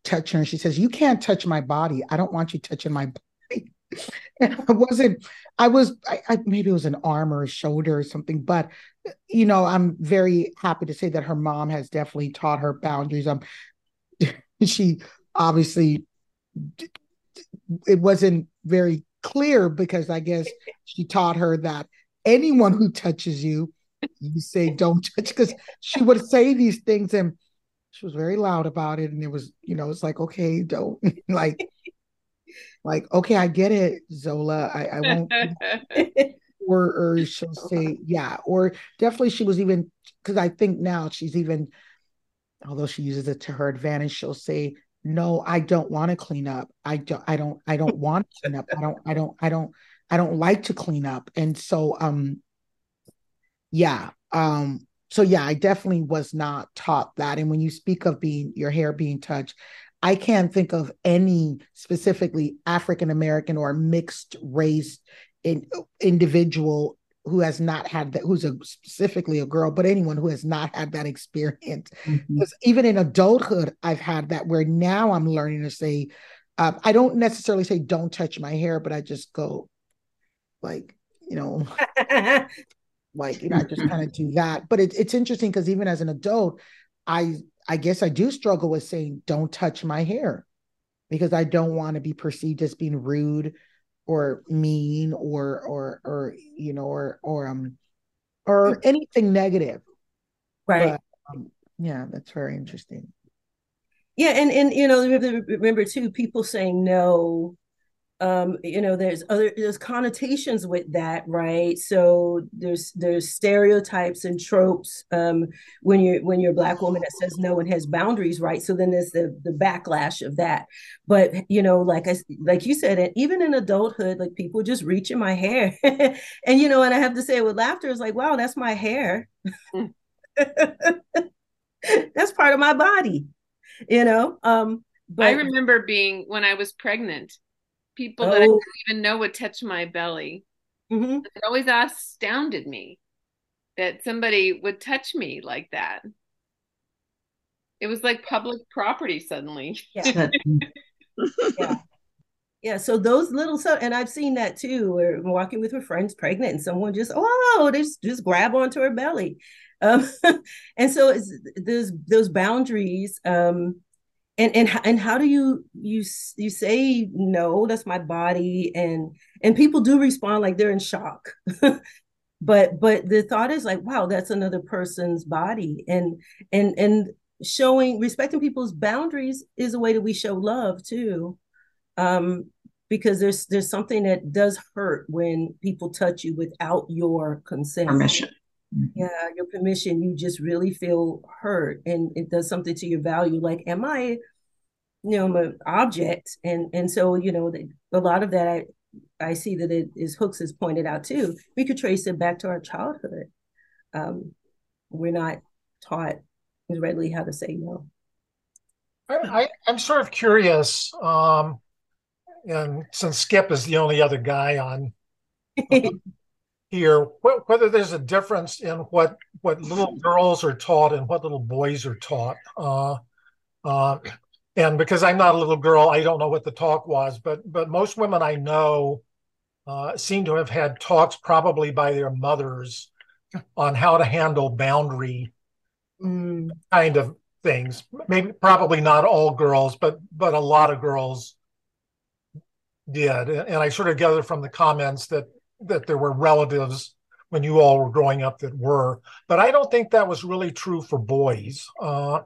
touching her. She says, You can't touch my body. I don't want you touching my body. and I wasn't, I was, I, I, maybe it was an arm or a shoulder or something, but you know, I'm very happy to say that her mom has definitely taught her boundaries. Um, she obviously, it wasn't very clear because I guess she taught her that anyone who touches you, you say don't touch because she would say these things and she was very loud about it. And it was, you know, it's like, okay, don't like, like, okay, I get it, Zola. I, I won't. or, or she'll say, yeah, or definitely she was even because I think now she's even, although she uses it to her advantage, she'll say, no i don't want to clean up i don't i don't i don't want to clean up i don't i don't i don't i don't like to clean up and so um yeah um so yeah i definitely was not taught that and when you speak of being your hair being touched i can't think of any specifically african american or mixed race in, individual who has not had that who's a specifically a girl but anyone who has not had that experience mm-hmm. because even in adulthood i've had that where now i'm learning to say uh, i don't necessarily say don't touch my hair but i just go like you know like you know i just kind of do that but it, it's interesting because even as an adult i i guess i do struggle with saying don't touch my hair because i don't want to be perceived as being rude or mean or or or you know or or um or anything negative. Right. But, um, yeah that's very interesting. Yeah and and you know remember too people saying no um you know there's other there's connotations with that right? So there's there's stereotypes and tropes um when you're when you're a black woman that says no and has boundaries right? So then there's the the backlash of that. But you know like i like you said and even in adulthood like people just reach in my hair. And you know and i have to say with laughter it's like wow that's my hair. That's part of my body you know? Um but, I remember being when I was pregnant people oh. that I didn't even know would touch my belly. Mm-hmm. It always astounded me that somebody would touch me like that. It was like public property suddenly. Yeah. yeah. Yeah, so those little so and I've seen that too. Where I'm walking with her friends pregnant, and someone just oh, they just, just grab onto her belly, um, and so it's those those boundaries. Um, and and and how do you you you say no that's my body and and people do respond like they're in shock. But but the thought is like wow that's another person's body and and and showing respecting people's boundaries is a way that we show love too. Um because there's there's something that does hurt when people touch you without your consent. Permission yeah your permission you just really feel hurt and it does something to your value like am i you know I'm an object? And and so you know a lot of that i i see that it is hooks has pointed out too we could trace it back to our childhood. Um we're not taught as readily how to say no. I, I am sort of curious um and since skip is the only other guy on here whether there's a difference in what what little girls are taught and what little boys are taught uh, uh, and because i'm not a little girl i don't know what the talk was but but most women i know uh, seem to have had talks probably by their mothers on how to handle boundary mm. kind of things maybe probably not all girls but but a lot of girls did and i sort of gathered from the comments that that there were relatives when you all were growing up that were, but I don't think that was really true for boys. Uh,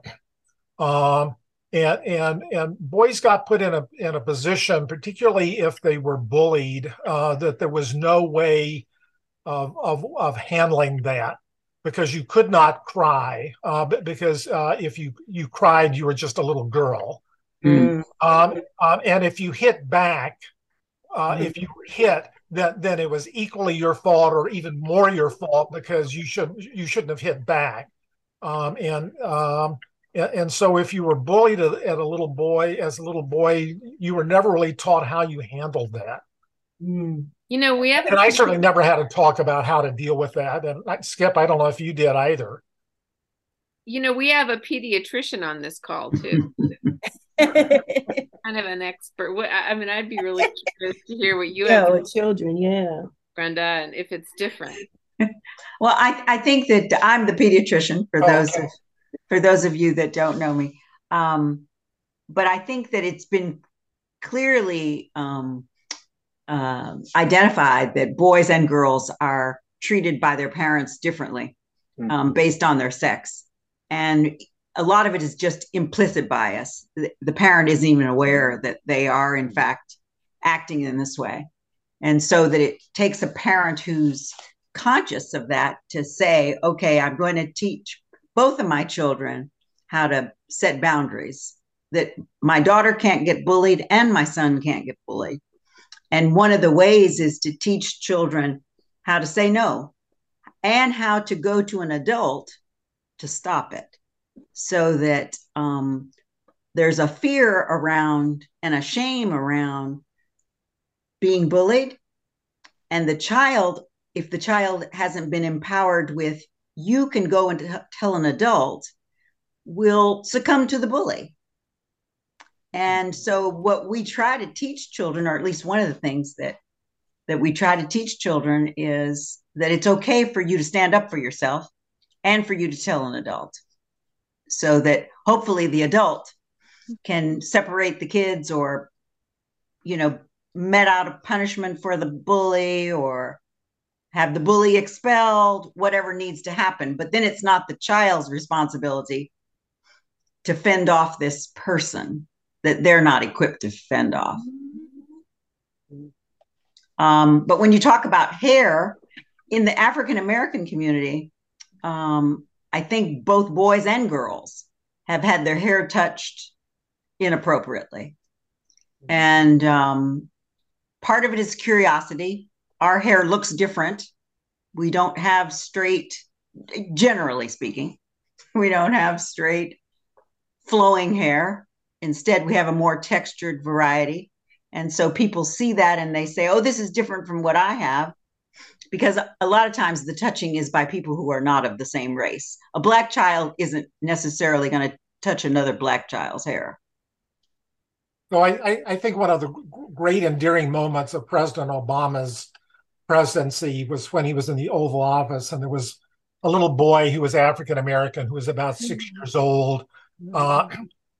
um, and and and boys got put in a in a position, particularly if they were bullied, uh, that there was no way of of of handling that because you could not cry uh, because uh, if you you cried, you were just a little girl. Mm. Um, um, and if you hit back, uh, mm. if you were hit, then then it was equally your fault or even more your fault because you should you shouldn't have hit back. Um, and um, and, and so if you were bullied at, at, a little boy as a little boy, you were never really taught how you handled that. Mm. You know, we have, and I certainly never had a talk about how to deal with that. And Skip, I don't know if you did either. You know, we have a pediatrician on this call too. kind of an expert. What I mean, I'd be really curious to hear what you yeah, have with children, yeah, Brenda, and if it's different. well, I I think that I'm the pediatrician for Oh, those okay. of, for those of you that don't know me. Um, but I think that it's been clearly um, um identified that boys and girls are treated by their parents differently um, based on their sex. And a lot of it is just implicit bias. The, the parent isn't even aware that they are, in fact, acting in this way. And so that it takes a parent who's conscious of that to say, okay, I'm going to teach both of my children how to set boundaries, that my daughter can't get bullied and my son can't get bullied. And one of the ways is to teach children how to say no and how to go to an adult to stop it so that um, there's a fear around and a shame around being bullied. And the child, if the child hasn't been empowered with, you can go and t- tell an adult, will succumb to the bully. And so, what we try to teach children, or at least one of the things that that we try to teach children, is that it's okay for you to stand up for yourself and for you to tell an adult so that hopefully the adult can separate the kids or you know met out a punishment for the bully or have the bully expelled whatever needs to happen. But then it's not the child's responsibility to fend off this person that they're not equipped to fend off. Um, but when you talk about hair in the african american community um, I think both boys and girls have had their hair touched inappropriately. And um, part of it is curiosity. Our hair looks different. We don't have straight, generally speaking, we don't have straight flowing hair. Instead, we have a more textured variety. And so people see that and they say, oh, this is different from what I have because a lot of times the touching is by people who are not of the same race. A black child isn't necessarily going to touch another black child's hair. So I, I, I think one of the great endearing moments of President Obama's presidency was when he was in the Oval Office and there was a little boy who was African American who was about 6 Mm-hmm. years old. Uh,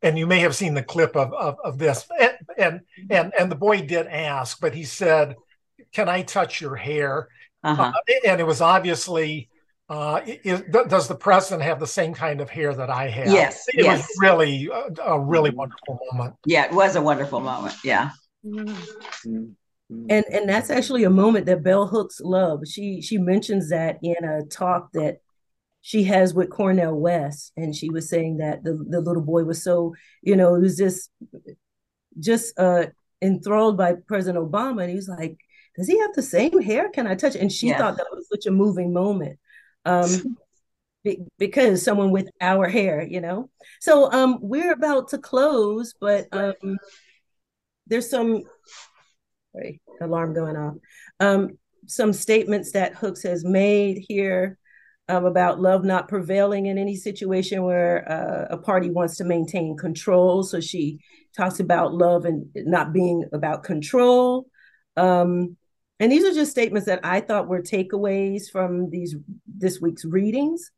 and you may have seen the clip of of, of this, and, and and and the boy did ask, but he said, "Can I touch your hair?" Uh-huh. Uh, and it was obviously. Uh, is, does the president have the same kind of hair that I have? Yes, it yes. was really a, a really wonderful moment. Yeah, it was a wonderful moment. Yeah. Mm-hmm. and and that's actually a moment that Bell Hooks loves. She she mentions that in a talk that she has with Cornel West, and she was saying that the the little boy was so you know it was just just uh enthralled by President Obama, and he was like, "Does he have the same hair? Can I touch?" it? And she Yeah. thought that was such a moving moment. Um, be- because someone with our hair, you know. So um, we're about to close, but um, there's some sorry, alarm going off. Um, some statements that Hooks has made here um, about love not prevailing in any situation where uh, a party wants to maintain control. So she talks about love and not being about control. Um, and these are just statements that I thought were takeaways from these this week's readings.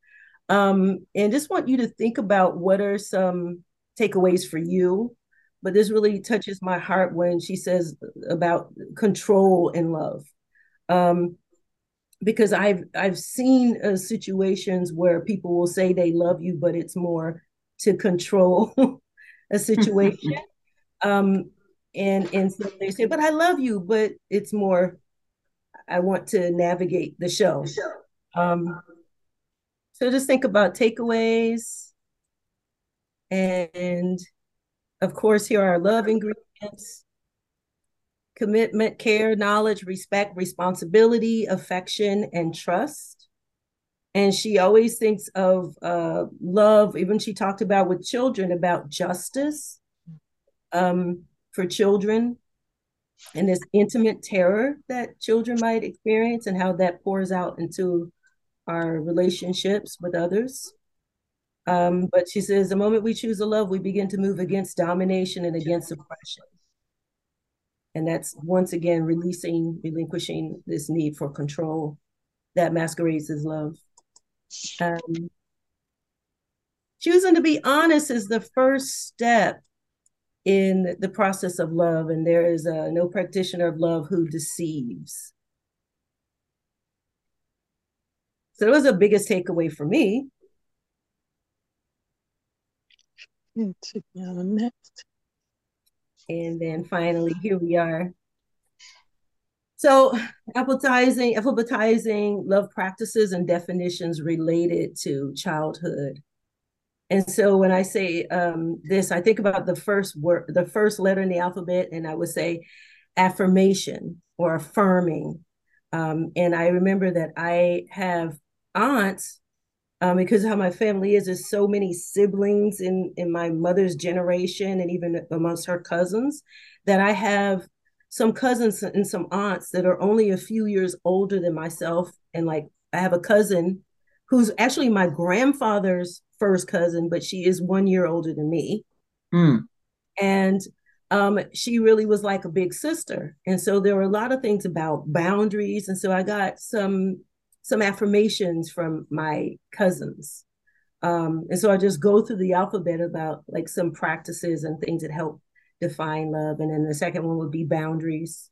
Um, and just want you to think about what are some takeaways for you. But this really touches my heart when she says about control and love. Um, because i've i've seen uh, situations where people will say they love you but it's more to control a situation. Um, and and so they say but i love you but it's more i want to navigate the show. Um, so just think about takeaways and of course, here are our love ingredients. Commitment, care, knowledge, respect, responsibility, affection, and trust. And she always thinks of uh, love, even she talked about with children about justice um, for children and this intimate terror that children might experience and how that pours out into our relationships with others. Um, but she says, the moment we choose to love, we begin to move against domination and against oppression. And that's once again releasing, relinquishing this need for control that masquerades as love. Um, choosing to be honest is the first step in the process of love, and there is uh, no practitioner of love who deceives. So that was the biggest takeaway for me. Next. And then finally, here we are. So, alphabetizing, alphabetizing love practices and definitions related to childhood. And so, when I say um, this, I think about the first word, the first letter in the alphabet, and I would say affirmation or affirming. Um, and I remember that I have aunts um, because how my family is, there's so many siblings in in my mother's generation and even amongst her cousins that I have some cousins and some aunts that are only a few years older than myself. And like I have a cousin who's actually my grandfather's first cousin, but she is one year older than me. Mm. And um, she really was like a big sister. And so there were a lot of things about boundaries. And so I got some some affirmations from my cousins. Um, and so I just go through the alphabet about like some practices and things that help define love. And then the second one would be boundaries.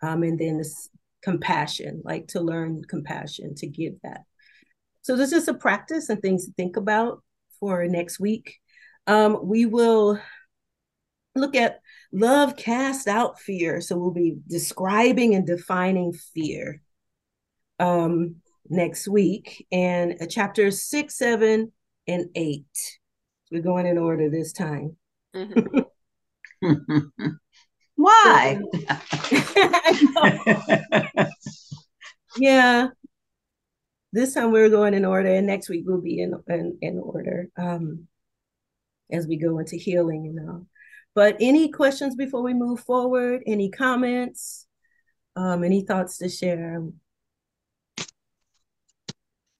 Um, and then this compassion, like to learn compassion, to give that. So this is a practice and things to think about for next week. Um, we will look at love cast out fear. So we'll be describing and defining fear um, next week, and uh, chapters six, seven, and eight. We're going in order this time. Why? yeah. This time we're going in order, and next week we'll be in in, in order um, as we go into healing and all. But any questions before we move forward? Any comments? Um, any thoughts to share?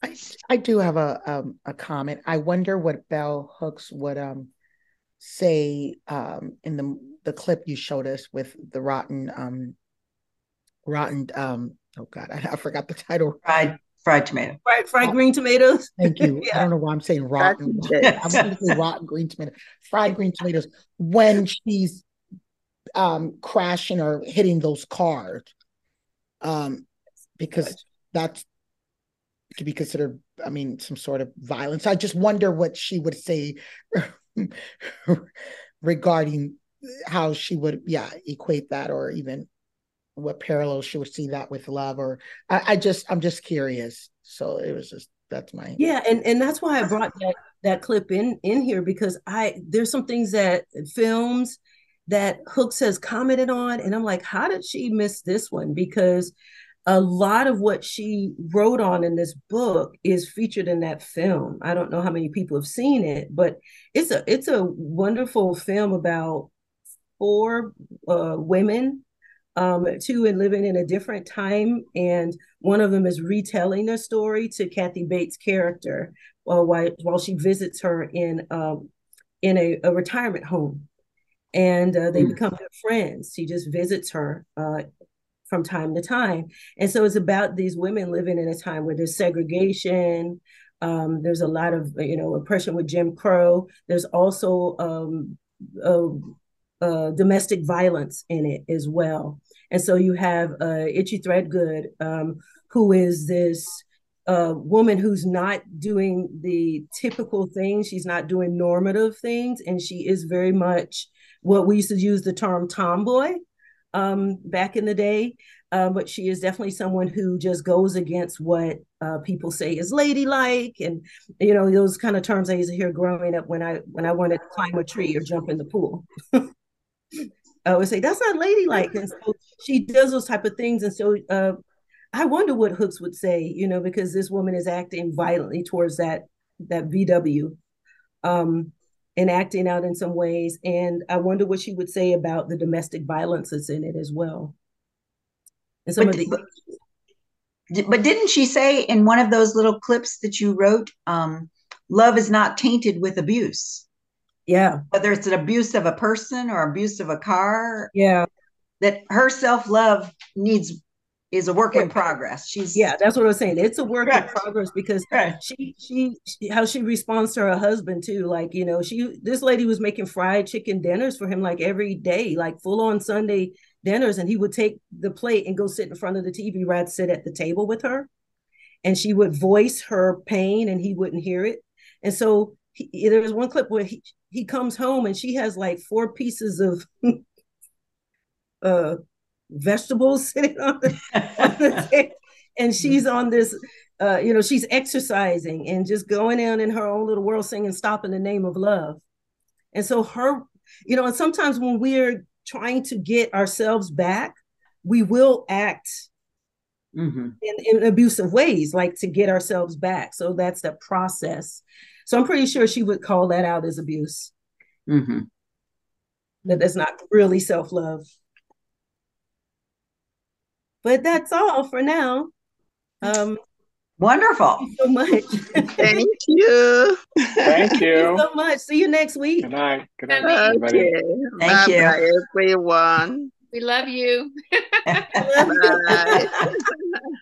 I, I do have a um, a comment. I wonder what Bell Hooks would um say um in the the clip you showed us with the rotten um rotten um oh god I, I forgot the title Fried fried tomato. Fried fried green tomatoes. Thank you. I don't know why I'm saying rotten. I'm going to say rotten green tomato, fried green tomatoes when she's um crashing or hitting those cars. Um, because that's could be considered, I mean, some sort of violence. I just wonder what she would say regarding how she would, yeah, equate that or even what parallels she would see that with love or I, I just I'm just curious. So it was just that's my Yeah, and and that's why I brought that that clip in in here because I there's some things that films that Hooks has commented on, and I'm like, how did she miss this one? Because a lot of what she wrote on in this book is featured in that film. I don't know how many people have seen it, but it's a it's a wonderful film about four uh, women um, two and living in a different time. And one of them is retelling a story to Kathy Bates' character while while, while she visits her in um, in a, a retirement home, and uh, they Mm. become good friends. She just visits her uh, from time to time, and so it's about these women living in a time where there's segregation. Um, there's a lot of you know oppression with Jim Crow. There's also um, uh, domestic violence in it as well. And so you have uh, Idgie Threadgoode, um, who is this uh, woman who's not doing the typical things. She's not doing normative things, and she is very much what we used to use the term tomboy um, back in the day. Uh, but she is definitely someone who just goes against what uh, people say is ladylike, and you know those kind of terms I used to hear growing up when I when I wanted to climb a tree or jump in the pool. I would say that's not ladylike, and so she does those type of things. And so uh, I wonder what Hooks would say, you know, because this woman is acting violently towards that that VW, um, and acting out in some ways. And I wonder what she would say about the domestic violence that's in it as well. And some But, of the but, but didn't she say in one of those little clips that you wrote, um, love is not tainted with abuse? Yeah, Whether it's an abuse of a person or abuse of a car, yeah, that her self love needs is a work in progress. She's yeah. That's what I was saying. It's a work in progress because Right. she, she she how she responds to her husband too like you know she this lady was making fried chicken dinners for him like every day like full on sunday dinners and he would take the plate and go sit in front of the tv rather sit at the table with her and she would voice her pain and he wouldn't hear it and so he, there was one clip where he, he comes home and she has like four pieces of uh vegetables sitting on the, on the table and she's on this uh, you know, she's exercising and just going down in her own little world singing Stop in the Name of Love. And so her, you know, and sometimes when we're trying to get ourselves back, we will act Mhm. in, in abusive ways, like to get ourselves back. So that's the process. So I'm pretty sure she would call that out as abuse. Mhm. That that's not really self-love. But that's all for now. Um, Wonderful. thank you so much. Thank you. Thank Thank you you. so much. See you next week. Good night. Good night, Good everybody. Okay. Thank you. Bye-bye, everyone. We love you. Bye.